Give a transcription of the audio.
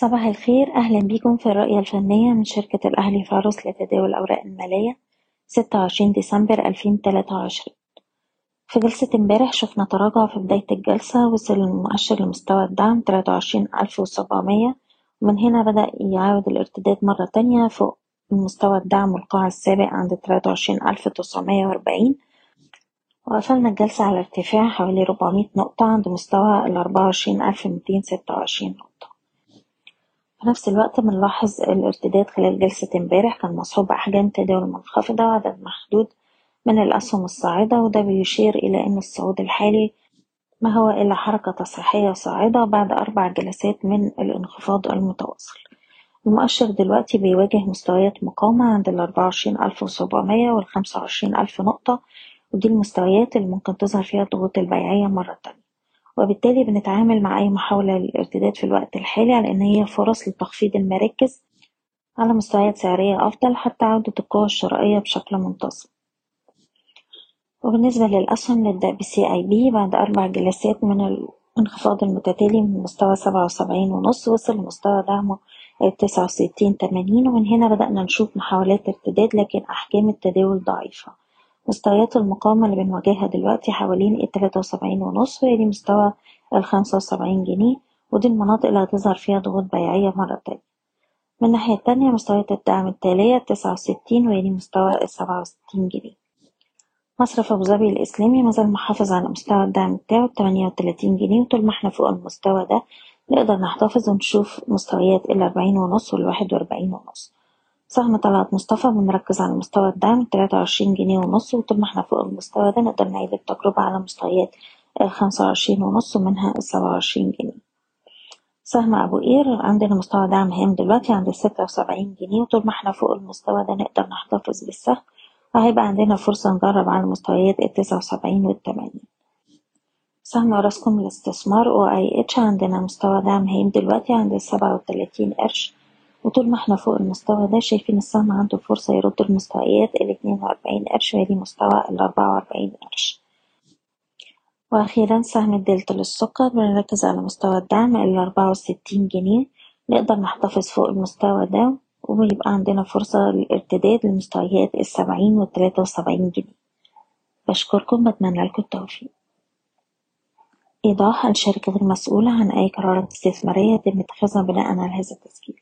صباح الخير. أهلا بيكم في الرؤية الفنية من شركة الأهلي فارس لتداول الأوراق المالية ستة وعشرين ديسمبر ألفين تلاتة وعشرين. في جلسة امبارح شفنا تراجع في بداية الجلسة وصل المؤشر لمستوى الدعم تلاتة وعشرين ألف وسبعمية. ومن هنا بدأ يعاود الارتداد مرة تانية فوق مستوى الدعم والقاع السابق عند تلاتة وعشرين ألف تسعمية وأربعين. وقفلنا الجلسة على ارتفاع حوالي ربعمية نقطة عند مستوى ستة وعشرين نقطة. في نفس الوقت بنلاحظ الارتداد خلال جلسة امبارح كان مصحوب بأحجام تداول منخفضة وعدد محدود من الأسهم الصاعدة وده بيشير إلى أن الصعود الحالي ما هو إلا حركة تصحيحية صاعدة بعد أربع جلسات من الانخفاض المتواصل. المؤشر دلوقتي بيواجه مستويات مقاومة عند وسبعمية والخمسة وعشرين ألف نقطة ودي المستويات اللي ممكن تظهر فيها الضغوط البيعية مرة تانية. وبالتالي بنتعامل مع أي محاولة للارتداد في الوقت الحالي على إن هي فرص لتخفيض المراكز على مستويات سعرية أفضل حتى عودة القوى الشرائية بشكل منتظم. وبالنسبة للأسهم نبدأ بسي أي بي بعد أربع جلسات من الانخفاض المتتالي من مستوى سبعة وسبعين ونص وصل لمستوى دعمه تسعة وستين تمانين ومن هنا بدأنا نشوف محاولات ارتداد لكن أحجام التداول ضعيفة. مستويات المقاومة اللي بنواجهها دلوقتي حوالين التلاتة وسبعين ونص وهي دي مستوى الخمسة وسبعين جنيه ودي المناطق اللي هتظهر فيها ضغوط بيعية مرة تانية من الناحية التانية مستويات الدعم التالية تسعة وستين وهي دي مستوى السبعة وستين جنيه. مصرف أبو ظبي الإسلامي مازال محافظ على مستوى الدعم بتاعه بتمانية وتلاتين جنيه وطول ما إحنا فوق المستوى ده نقدر نحتفظ ونشوف مستويات الأربعين ونص والواحد وأربعين ونص. سهم طلعت مصطفى بنركز على مستوى الدعم تلاتة وعشرين جنيه ونص وطول ما إحنا فوق المستوى ده نقدر نعيد التجربة على مستويات الخمسة وعشرين ونص ومنها السبعة وعشرين جنيه. سهم أبو قير عندنا مستوى دعم هام دلوقتي عند الستة وسبعين جنيه وطول ما إحنا فوق المستوى ده نقدر نحتفظ بالسهم. وهيبقى عندنا فرصة نجرب على مستويات التسعة وسبعين والتمانين. سهم راسكم الاستثمار أو آي إتش عندنا مستوى دعم هام دلوقتي عند السبعة وتلاتين قرش. وطول ما إحنا فوق المستوى ده شايفين السهم عنده فرصة يرد المستويات الاتنين وأربعين قرش وهي دي مستوى الأربعة وأربعين قرش. وأخيرا سهم الدلتا للسكر بنركز على مستوى الدعم الأربعة وستين جنيه. نقدر نحتفظ فوق المستوى ده ويبقى عندنا فرصة للارتداد لمستويات السبعين والتلاتة وسبعين جنيه. بشكركم بتمنى لكم التوفيق. إيضاح الشركة غير مسؤولة عن أي قرارات استثمارية يتم اتخاذها بناء على هذا التسجيل.